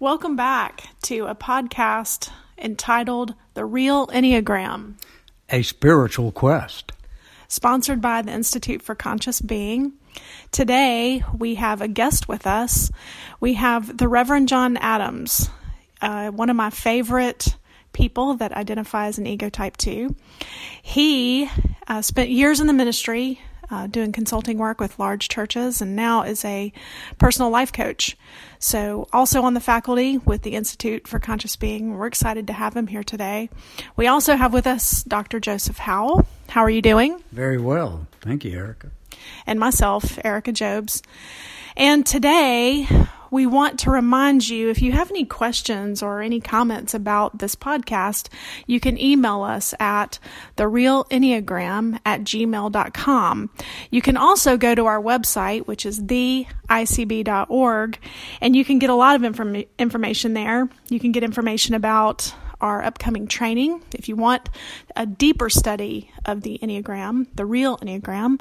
Welcome back to a podcast entitled The Real Enneagram, A Spiritual Quest. sponsored by the Institute for Conscious Being. Today, we have a guest with us. We have the Reverend John Adams, uh, one of my favorite people that identify as an ego type 2. He uh, spent years in the ministry uh, doing consulting work with large churches and now is a personal life coach. So, also on the faculty with the Institute for Conscious Being. We're excited to have him here today. We also have with us Dr. Joseph Howell. How are you doing? Very well. Thank you, Erica. and myself, Erica Jobs. And today, we want to remind you if you have any questions or any comments about this podcast, you can email us at therealenneagram at gmail.com. You can also go to our website, which is theicb.org, and you can get a lot of inform- information there. You can get information about our upcoming training. If you want a deeper study of the Enneagram, the real Enneagram,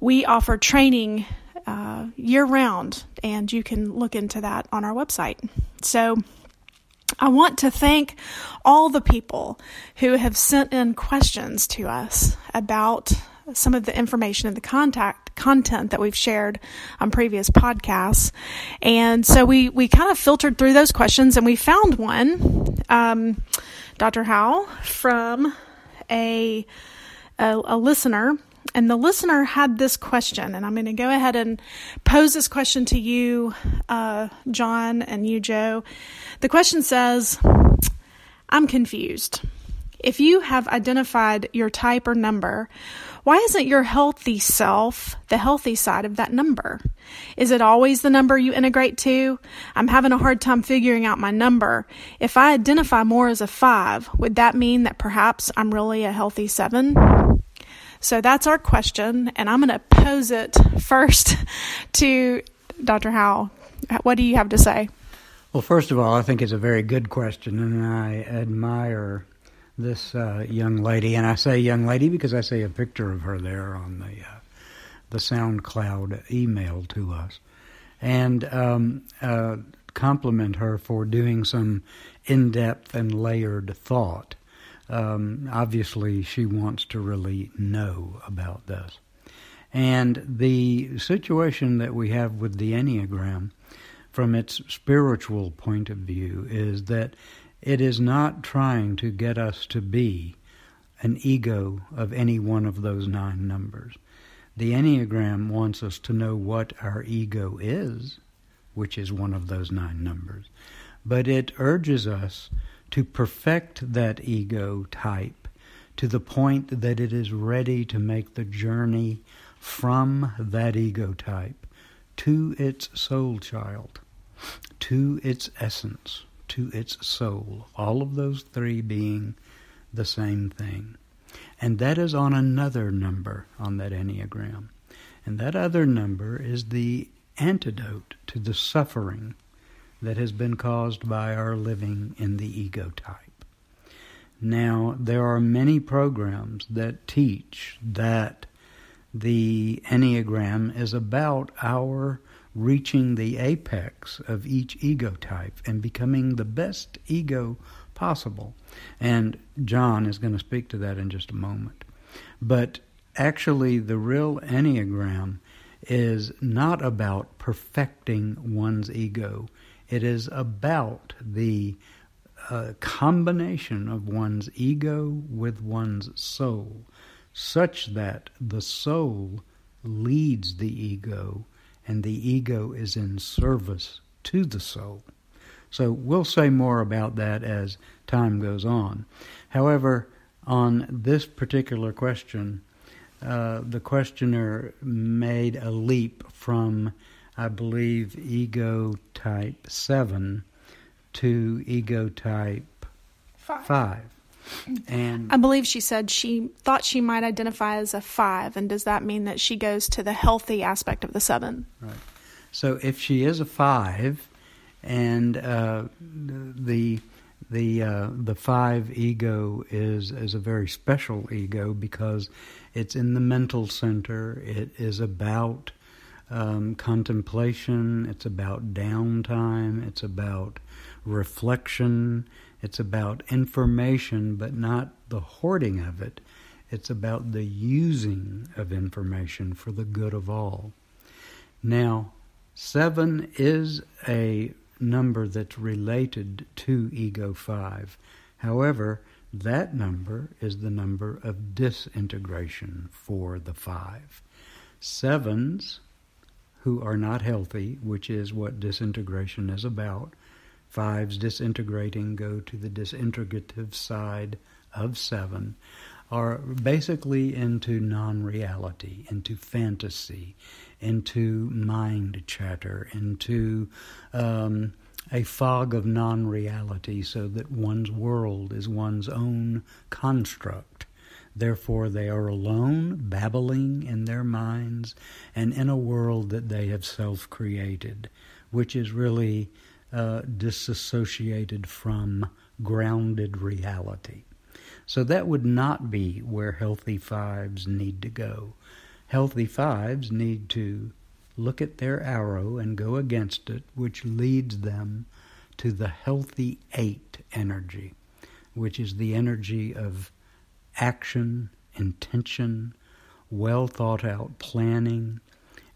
we offer training uh, year round, and you can look into that on our website. So, I want to thank all the people who have sent in questions to us about some of the information and the contact content that we've shared on previous podcasts. And so we, we kind of filtered through those questions and we found one, um, Dr. Howell, from a, a, a listener. And the listener had this question, and I'm going to go ahead and pose this question to you, uh, John, and you, Joe. The question says, I'm confused. If you have identified your type or number, why isn't your healthy self the healthy side of that number? Is it always the number you integrate to? I'm having a hard time figuring out my number. If I identify more as a five, would that mean that perhaps I'm really a healthy seven? So that's our question, and I'm going to pose it first to Dr. Howell. What do you have to say? Well, first of all, I think it's a very good question, and I admire this uh, young lady. And I say young lady because I see a picture of her there on the uh, the SoundCloud email to us, and um, uh, compliment her for doing some in-depth and layered thought. Um, obviously, she wants to really know about this. And the situation that we have with the Enneagram, from its spiritual point of view, is that it is not trying to get us to be an ego of any one of those nine numbers. The Enneagram wants us to know what our ego is, which is one of those nine numbers, but it urges us to perfect that ego type to the point that it is ready to make the journey from that ego type to its soul child, to its essence, to its soul. All of those three being the same thing. And that is on another number on that Enneagram. And that other number is the antidote to the suffering that has been caused by our living in the ego type. Now, there are many programs that teach that the Enneagram is about our reaching the apex of each ego type and becoming the best ego possible. And John is going to speak to that in just a moment. But actually, the real Enneagram is not about perfecting one's ego it is about the uh, combination of one's ego with one's soul, such that the soul leads the ego and the ego is in service to the soul. So we'll say more about that as time goes on. However, on this particular question, uh, the questioner made a leap from I believe, ego type 7 to ego type Five. 5. And I believe she said she thought she might identify as a five, and does that mean that she goes to the healthy aspect of the seven? right. So if she is a 5 and uh, the the uh, the 5 ego is is a very special ego because it's in the mental center, it is about um, contemplation, it's about downtime, it's about reflection, it's about information, but not the hoarding of it. It's about the using of information for the good of all. Now, seven is a number that's related to ego five. However, that number is the number of disintegration for the five. Sevens who are not healthy, which is what disintegration is about. Fives disintegrating go to the disintegrative side of seven, are basically into non reality, into fantasy, into mind chatter, into um, a fog of non reality, so that one's world is one's own construct. Therefore, they are alone, babbling in their minds, and in a world that they have self created, which is really uh, disassociated from grounded reality. So, that would not be where healthy fives need to go. Healthy fives need to look at their arrow and go against it, which leads them to the healthy eight energy, which is the energy of action, intention, well thought out planning,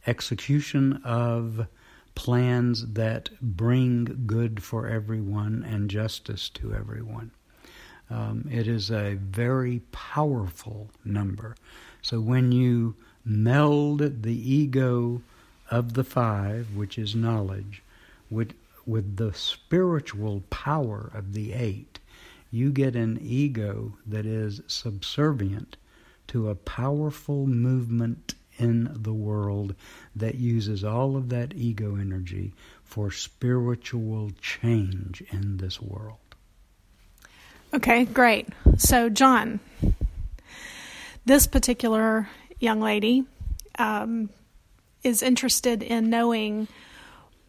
execution of plans that bring good for everyone and justice to everyone. Um, it is a very powerful number. So when you meld the ego of the five, which is knowledge, with, with the spiritual power of the eight, you get an ego that is subservient to a powerful movement in the world that uses all of that ego energy for spiritual change in this world. Okay, great. So, John, this particular young lady um, is interested in knowing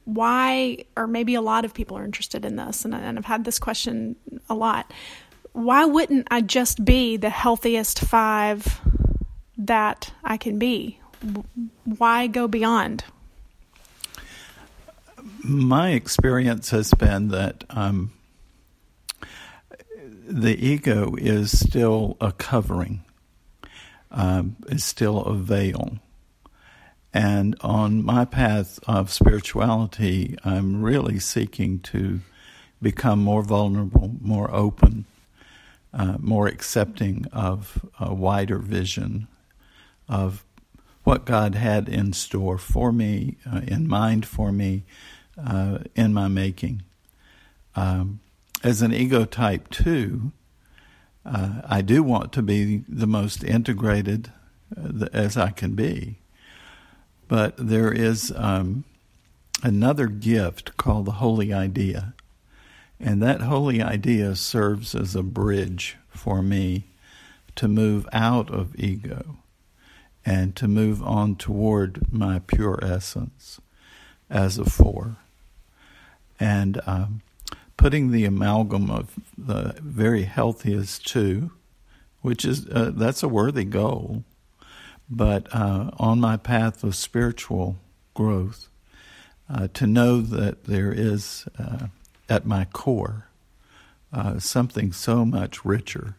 why, or maybe a lot of people are interested in this, and, and I've had this question a lot. Why wouldn't I just be the healthiest five that I can be? Why go beyond? My experience has been that um, the ego is still a covering, um, is still a veil. And on my path of spirituality, I'm really seeking to become more vulnerable, more open, uh, more accepting of a wider vision of what God had in store for me, uh, in mind for me, uh, in my making. Um, as an ego type two, uh, I do want to be the most integrated uh, as I can be. But there is um, another gift called the holy idea. And that holy idea serves as a bridge for me to move out of ego and to move on toward my pure essence as a four. And um, putting the amalgam of the very healthiest two, which is uh, that's a worthy goal, but uh, on my path of spiritual growth, uh, to know that there is uh, at my core uh, something so much richer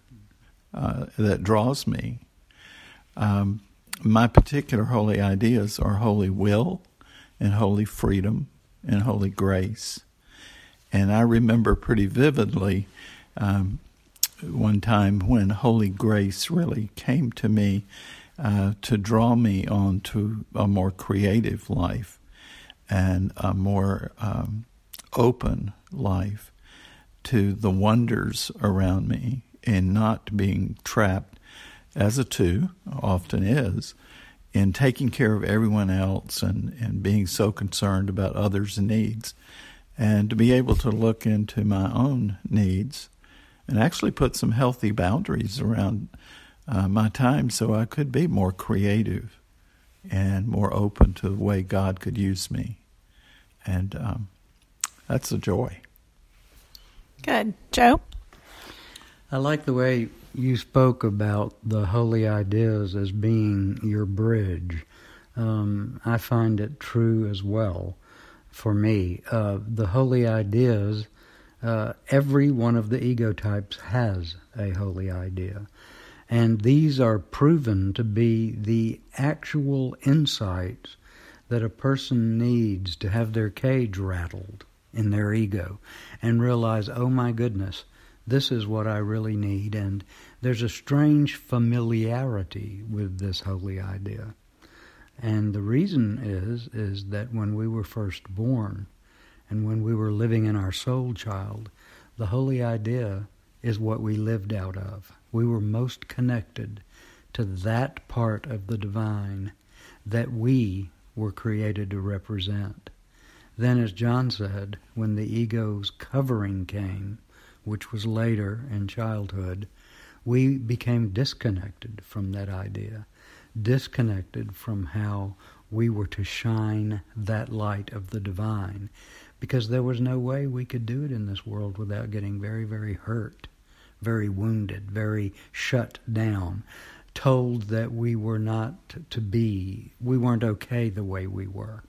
uh, that draws me. Um, my particular holy ideas are holy will and holy freedom and holy grace. And I remember pretty vividly um, one time when holy grace really came to me uh, to draw me on to a more creative life and a more um, open life to the wonders around me and not being trapped as a two often is in taking care of everyone else and, and being so concerned about others' needs. And to be able to look into my own needs and actually put some healthy boundaries around uh, my time so I could be more creative and more open to the way God could use me. And um, that's a joy. Good. Joe? I like the way you spoke about the holy ideas as being your bridge. um, I find it true as well for me. Uh, the holy ideas, uh, every one of the ego types has a holy idea. And these are proven to be the actual insights that a person needs to have their cage rattled in their ego and realize, oh my goodness, this is what I really need. And there's a strange familiarity with this holy idea. And the reason is is that when we were first born and when we were living in our soul child, the holy idea is what we lived out of. We were most connected to that part of the divine that we were created to represent. Then, as John said, when the ego's covering came, which was later in childhood, we became disconnected from that idea, disconnected from how we were to shine that light of the divine, because there was no way we could do it in this world without getting very, very hurt, very wounded, very shut down, told that we were not to be, we weren't okay the way we were.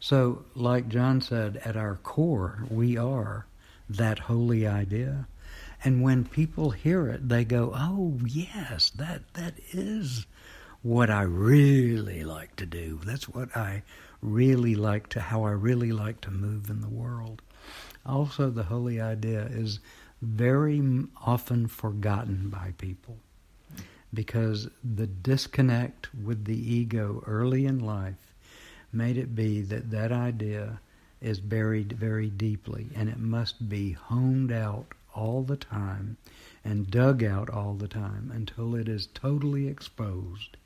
So, like John said, at our core, we are that holy idea. And when people hear it, they go, "Oh, yes, that that is what I really like to do. That's what I really like to how I really like to move in the world." Also, the holy idea is very often forgotten by people because the disconnect with the ego early in life made it be that that idea is buried very deeply and it must be honed out all the time and dug out all the time until it is totally exposed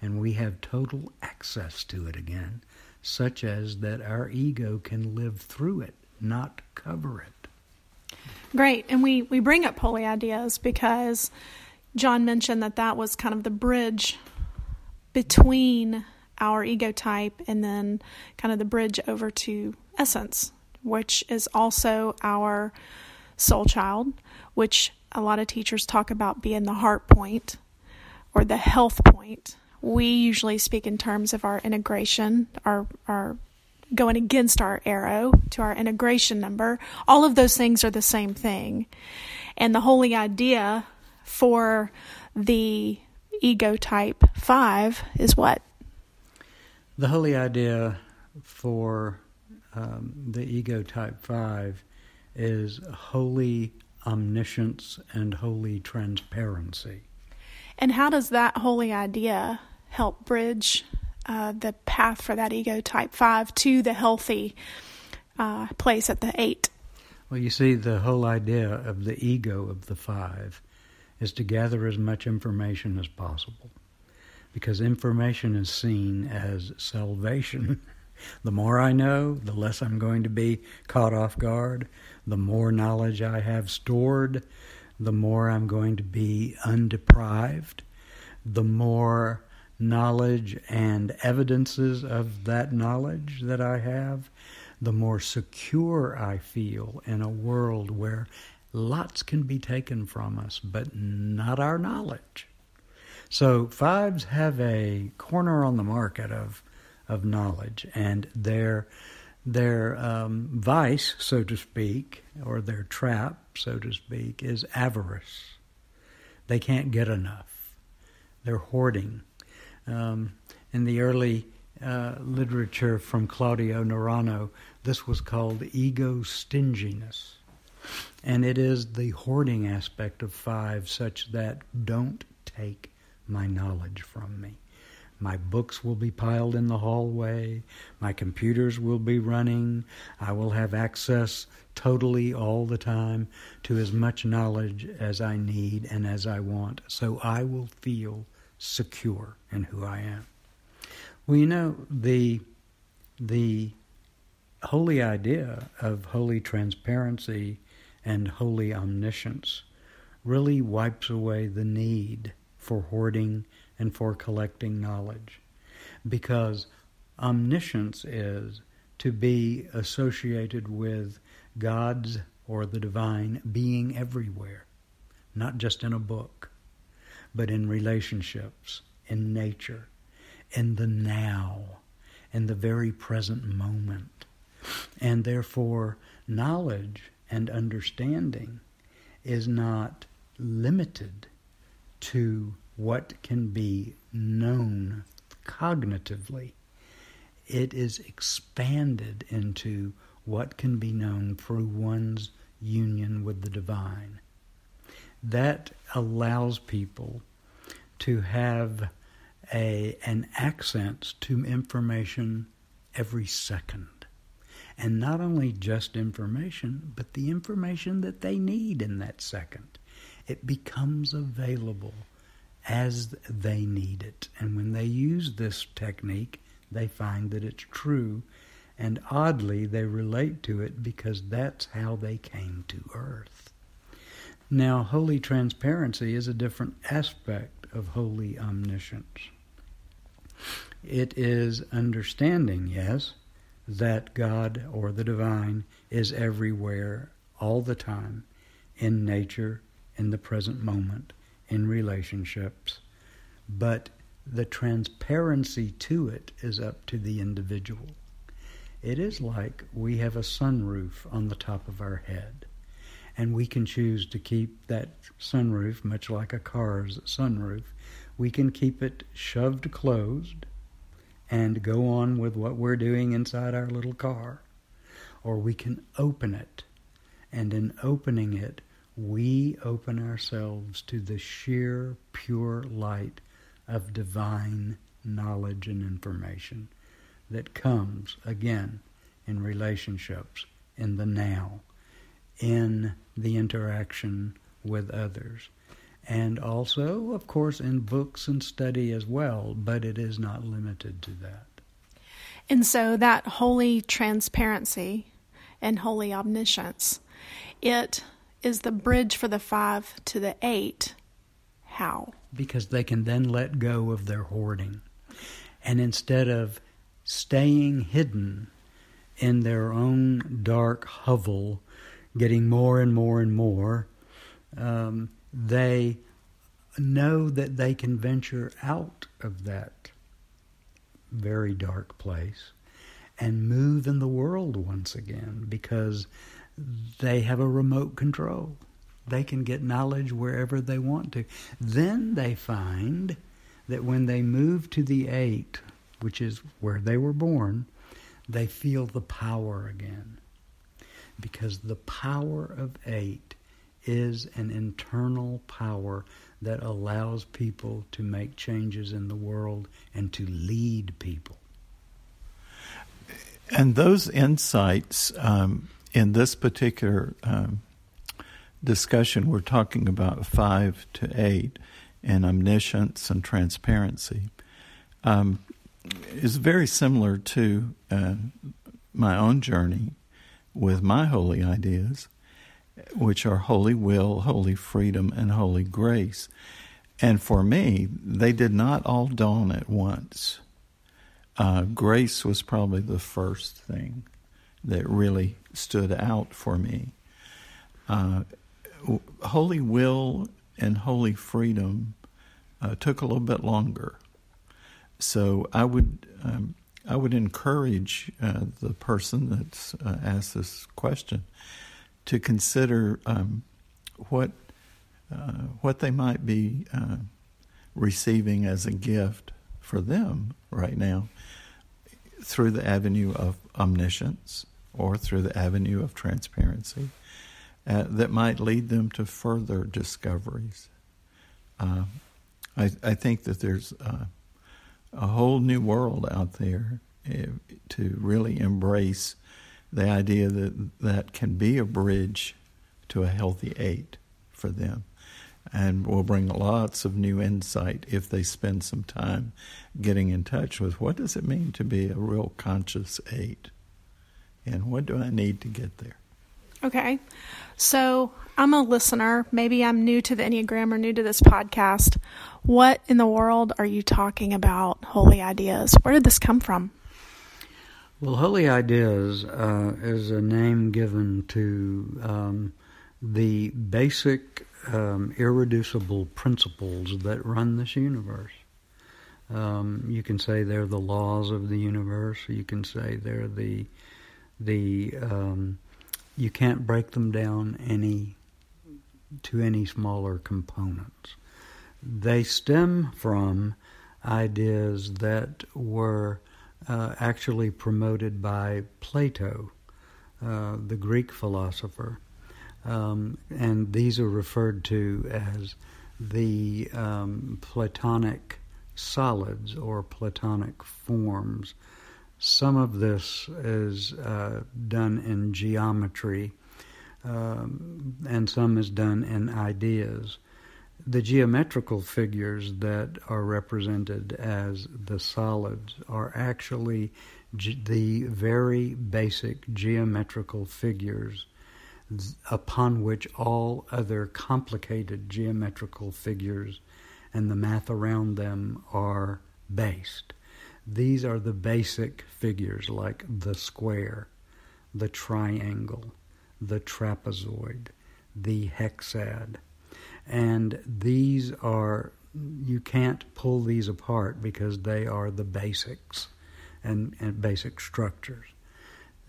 and we have total access to it again, such as that our ego can live through it, not cover it. Great. And we, we bring up holy ideas because John mentioned that that was kind of the bridge between our ego type and then kind of the bridge over to essence, which is also our soul child, which a lot of teachers talk about being the heart point or the health point. We usually speak in terms of our integration, our, our going against our arrow to our integration number. All of those things are the same thing. And the holy idea for the ego type 5 is what? The holy idea for um, the ego type 5 is holy omniscience and holy transparency. And how does that holy idea help bridge uh, the path for that ego type 5 to the healthy uh, place at the 8? Well, you see, the whole idea of the ego of the 5 is to gather as much information as possible because information is seen as salvation. the more I know, the less I'm going to be caught off guard. The more knowledge I have stored, the more I'm going to be undeprived. The more knowledge and evidences of that knowledge that I have, the more secure I feel in a world where lots can be taken from us, but not our knowledge. So fives have a corner on the market of of knowledge, and their their um, vice, so to speak, or their trap, so to speak, is avarice. They can't get enough. They're hoarding. Um, in the early uh, literature from Claudio Naranjo, this was called ego stinginess. And it is the hoarding aspect of five, such that don't take my knowledge from me. My books will be piled in the hallway. My computers will be running. I will have access totally all the time to as much knowledge as I need and as I want. So I will feel secure in who I am. Well, you know, the, the holy idea of holy transparency and holy omniscience really wipes away the need for hoarding and for collecting knowledge. Because omniscience is to be associated with God's or the divine being everywhere, not just in a book, but in relationships, in nature, in the now, in the very present moment. And therefore, knowledge and understanding is not limited to what can be known cognitively. It is expanded into what can be known through one's union with the divine. That allows people to have a, an access to information every second. And not only just information, but the information that they need in that second. It becomes available as they need it. And when they use this technique, they find that it's true. And oddly, they relate to it because that's how they came to earth. Now, holy transparency is a different aspect of holy omniscience. It is understanding, yes, that God or the divine is everywhere, all the time, in nature, in the present moment, in relationships. But the transparency to it is up to the individual. It is like we have a sunroof on the top of our head, and we can choose to keep that sunroof, much like a car's sunroof, we can keep it shoved closed and go on with what we're doing inside our little car. Or we can open it, and in opening it, we open ourselves to the sheer, pure light of divine knowledge and information that comes, again, in relationships, in the now, in the interaction with others and also, of course, in books and study as well, but it is not limited to that. And so that holy transparency and holy omniscience, it is the bridge for the five to the eight. How? Because they can then let go of their hoarding. And instead of staying hidden in their own dark hovel, getting more and more and more, um, they know that they can venture out of that very dark place and move in the world once again because they have a remote control. They can get knowledge wherever they want to. Then they find that when they move to the eight, which is where they were born, they feel the power again. Because the power of eight is an internal power that allows people to make changes in the world and to lead people. And those insights um, in this particular um, discussion, we're talking about five to eight and omniscience and transparency, um, is very similar to uh, my own journey with my holy ideas which are holy will, holy freedom, and holy grace. And for me, they did not all dawn at once. Uh, grace was probably the first thing that really stood out for me. Uh, holy will and holy freedom uh, took a little bit longer. So I would um, I would encourage uh, the person that's uh, asked this question to consider um, what uh, what they might be uh, receiving as a gift for them right now through the avenue of omniscience or through the avenue of transparency uh, that might lead them to further discoveries. Uh, I, I, think that there's a whole new world out there uh, to really embrace the idea that that can be a bridge to a healthy eight for them and will bring lots of new insight if they spend some time getting in touch with what does it mean to be a real conscious eight and what do I need to get there. Okay. So I'm a listener. Maybe I'm new to the Enneagram or new to this podcast. What in the world are you talking about, holy ideas? Where did this come from? Well, Holy Ideas uh, is a name given to um, the basic, um, irreducible principles that run this universe. Um, you can say they're the laws of the universe. You can say they're the the um, you can't break them down any to any smaller components. They stem from ideas that were uh, actually promoted by Plato, uh, the Greek philosopher. Um, and these are referred to as the um, Platonic solids or Platonic forms. Some of this is uh, done in geometry, um, and some is done in ideas. The geometrical figures that are represented as the solids are actually ge- the very basic geometrical figures upon which all other complicated geometrical figures and the math around them are based. These are the basic figures like the square, the triangle, the trapezoid, the hexad. And these are, you can't pull these apart because they are the basics and, and basic structures.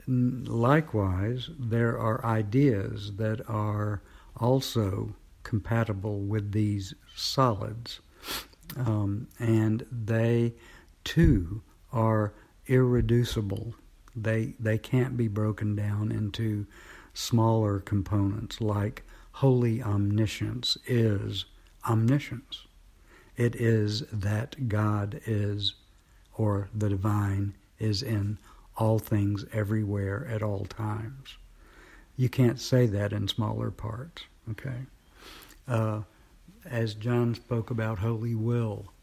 Likewise, there are ideas that are also compatible with these solids, um, and they too are irreducible. They they can't be broken down into smaller components like holy omniscience is omniscience. It is that God is, or the divine is in all things everywhere at all times. You can't say that in smaller parts, okay? Uh, as John spoke about holy will,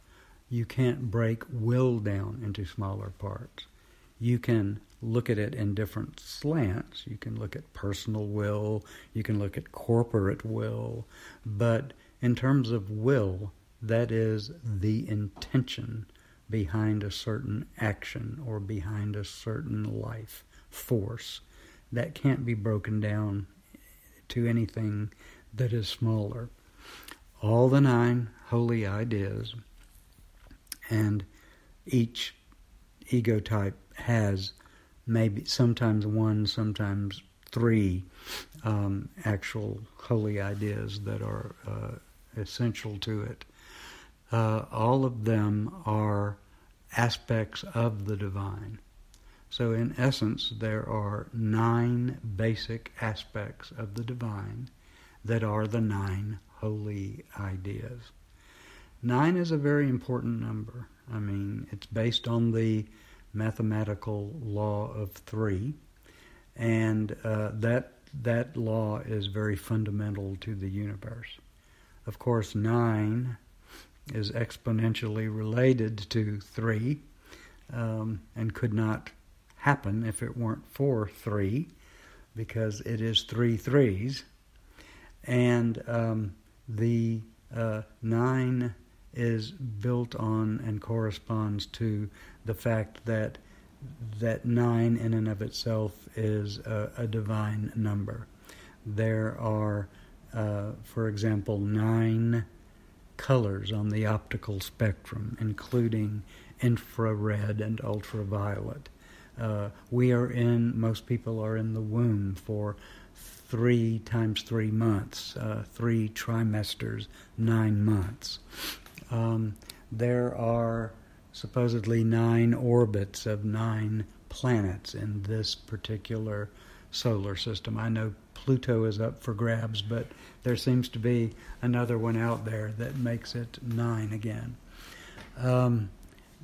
you can't break will down into smaller parts. You can look at it in different slants. You can look at personal will, you can look at corporate will, but in terms of will, that is the intention behind a certain action or behind a certain life force. That can't be broken down to anything that is smaller. All the nine holy ideas, and each ego type has maybe sometimes one, sometimes three um, actual holy ideas that are uh, essential to it. Uh, all of them are aspects of the divine. So, in essence, there are nine basic aspects of the divine that are the nine holy ideas. Nine is a very important number. I mean, it's based on the mathematical law of three, and uh, that that law is very fundamental to the universe. Of course, nine is exponentially related to three, um, and could not happen if it weren't for three, because it is three threes, and um, the uh, nine is built on and corresponds to the fact that that nine in and of itself is a, a divine number. There are, uh, for example, nine colors on the optical spectrum, including infrared and ultraviolet. Uh, we are in, most people are in the womb for three times three months, uh, three trimesters, nine months. Um, there are supposedly nine orbits of nine planets in this particular solar system. I know Pluto is up for grabs, but there seems to be another one out there that makes it nine again. Um,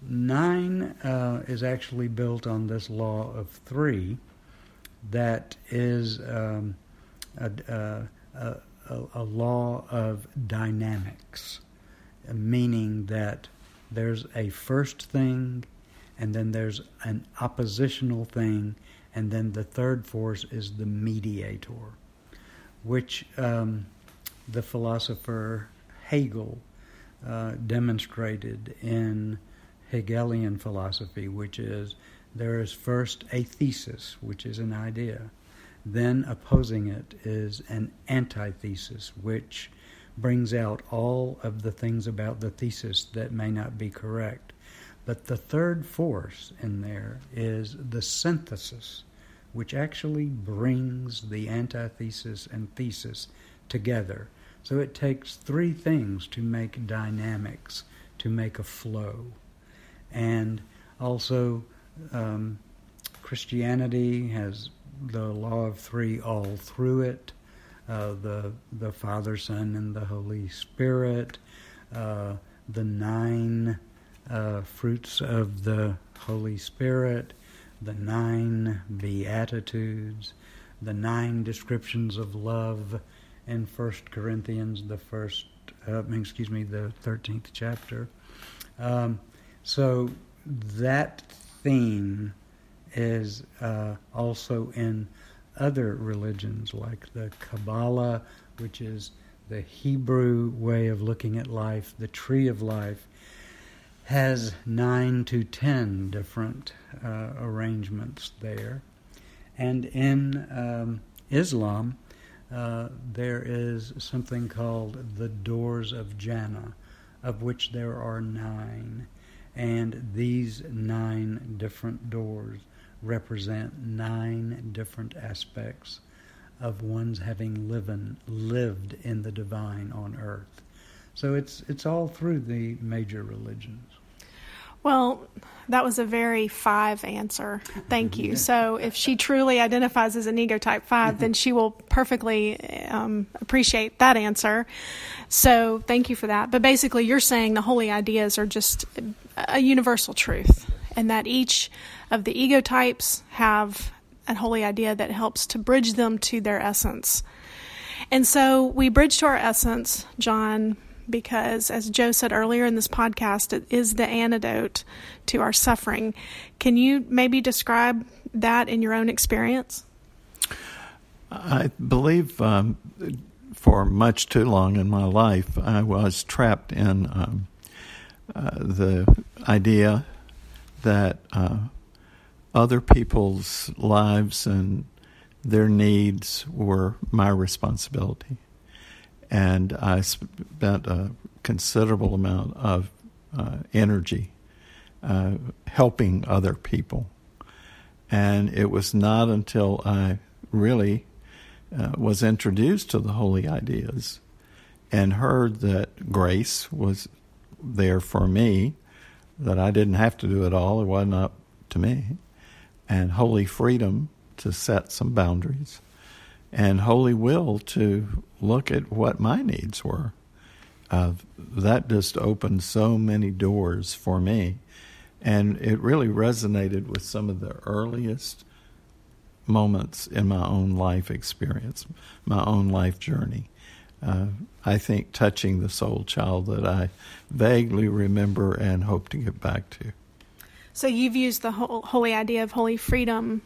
nine uh, is actually built on this law of three that is um, a, a, a, a law of dynamics, meaning that there's a first thing, and then there's an oppositional thing, and then the third force is the mediator, which um, the philosopher Hegel uh, demonstrated in Hegelian philosophy, which is there is first a thesis, which is an idea. Then opposing it is an antithesis, which brings out all of the things about the thesis that may not be correct. But the third force in there is the synthesis, which actually brings the antithesis and thesis together. So it takes three things to make dynamics, to make a flow. And also, um, Christianity has the law of three all through it uh, the, the Father, Son, and the Holy Spirit, uh, the nine uh, fruits of the Holy Spirit, the nine Beatitudes, the nine descriptions of love in First Corinthians, the first, uh, excuse me, the 13th chapter. Um, so that theme is uh, also in other religions like the Kabbalah, which is the Hebrew way of looking at life, the tree of life, has nine to ten different uh, arrangements there. And in um, Islam, uh, there is something called the Doors of Jannah, of which there are nine. And these nine different doors represent nine different aspects of one's having living, lived in the divine on earth. So it's it's all through the major religions. Well, that was a very five answer. Thank you. So, if she truly identifies as an ego type five, then she will perfectly um, appreciate that answer. So, thank you for that. But basically, you're saying the holy ideas are just a universal truth, and that each of the ego types have a holy idea that helps to bridge them to their essence. And so we bridge to our essence, John, because as Joe said earlier in this podcast, it is the antidote to our suffering. Can you maybe describe that in your own experience? I believe um, for much too long in my life, I was trapped in um, uh, the idea that uh, other people's lives and their needs were my responsibility. And I spent a considerable amount of uh, energy uh, helping other people. And it was not until I really uh, was introduced to the holy ideas and heard that grace was there for me, that I didn't have to do it all, it wasn't up to me and holy freedom to set some boundaries, and holy will to look at what my needs were. Uh, that just opened so many doors for me. And it really resonated with some of the earliest moments in my own life experience, my own life journey. Uh, I think touching the soul child that I vaguely remember and hope to get back to. So you've used the whole holy idea of holy freedom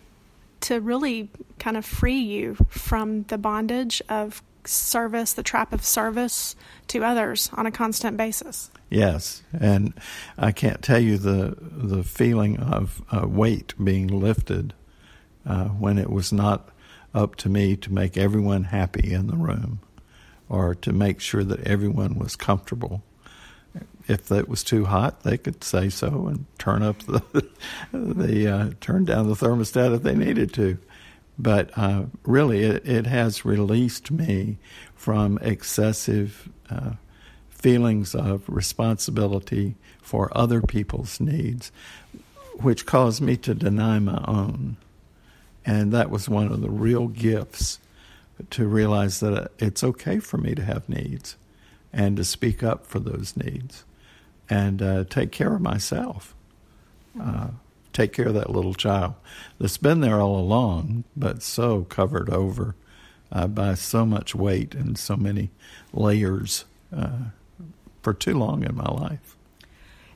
to really kind of free you from the bondage of service, the trap of service to others on a constant basis. Yes, and I can't tell you the the feeling of uh, weight being lifted uh, when it was not up to me to make everyone happy in the room, or to make sure that everyone was comfortable if it was too hot, they could say so and turn up the the uh, turn down the thermostat if they needed to. But uh, really, it, it, has released me from excessive uh, feelings of responsibility for other people's needs, which caused me to deny my own. And that was one of the real gifts to realize that it's okay for me to have needs and to speak up for those needs and uh, take care of myself. Uh, take care of that little child that's been there all along, but so covered over uh, by so much weight and so many layers uh, for too long in my life.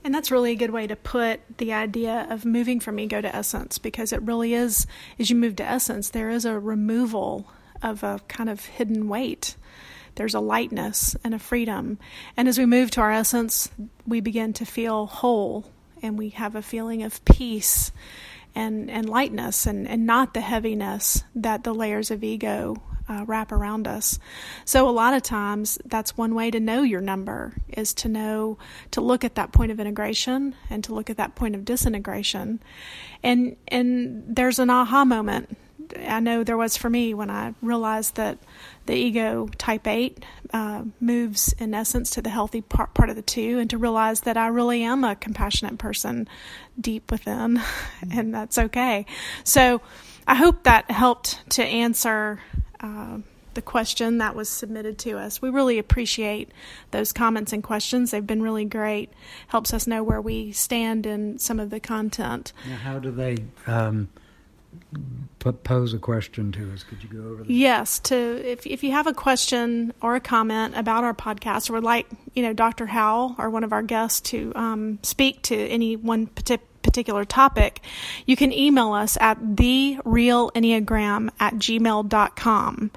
And that's really a good way to put the idea of moving from ego to essence because it really is, as you move to essence, there is a removal of a kind of hidden weight there's a lightness and a freedom. And as we move to our essence, we begin to feel whole and we have a feeling of peace and, and lightness and, and not the heaviness that the layers of ego uh, wrap around us. So a lot of times that's one way to know your number is to know to look at that point of integration and to look at that point of disintegration. And and there's an aha moment. I know there was for me when I realized that the ego type 8 uh, moves in essence to the healthy part, part of the two and to realize that I really am a compassionate person deep within mm-hmm. and that's okay. So I hope that helped to answer uh, the question that was submitted to us. We really appreciate those comments and questions. They've been really great. Helps us know where we stand in some of the content. Now, how do they um, pose a question to us? Could you go over that? Yes. To if if you have a question or a comment about our podcast, or would like you know Dr. Howell or one of our guests to um, speak to any one particular particular topic, you can email us at therealenneagram at gmail.com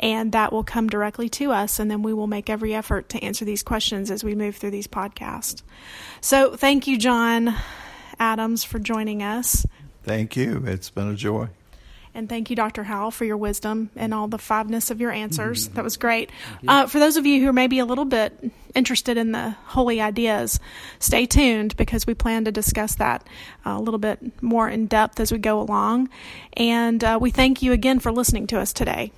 and that will come directly to us and then we will make every effort to answer these questions as we move through these podcasts. So thank you, John Adams, for joining us. Thank you. It's been a joy. And thank you, Dr. Howell, for your wisdom and all the fiveness of your answers. Mm-hmm. That was great. Uh, for those of you who are maybe a little bit interested in the holy ideas, stay tuned because we plan to discuss that uh, a little bit more in depth as we go along. And uh, we thank you again for listening to us today.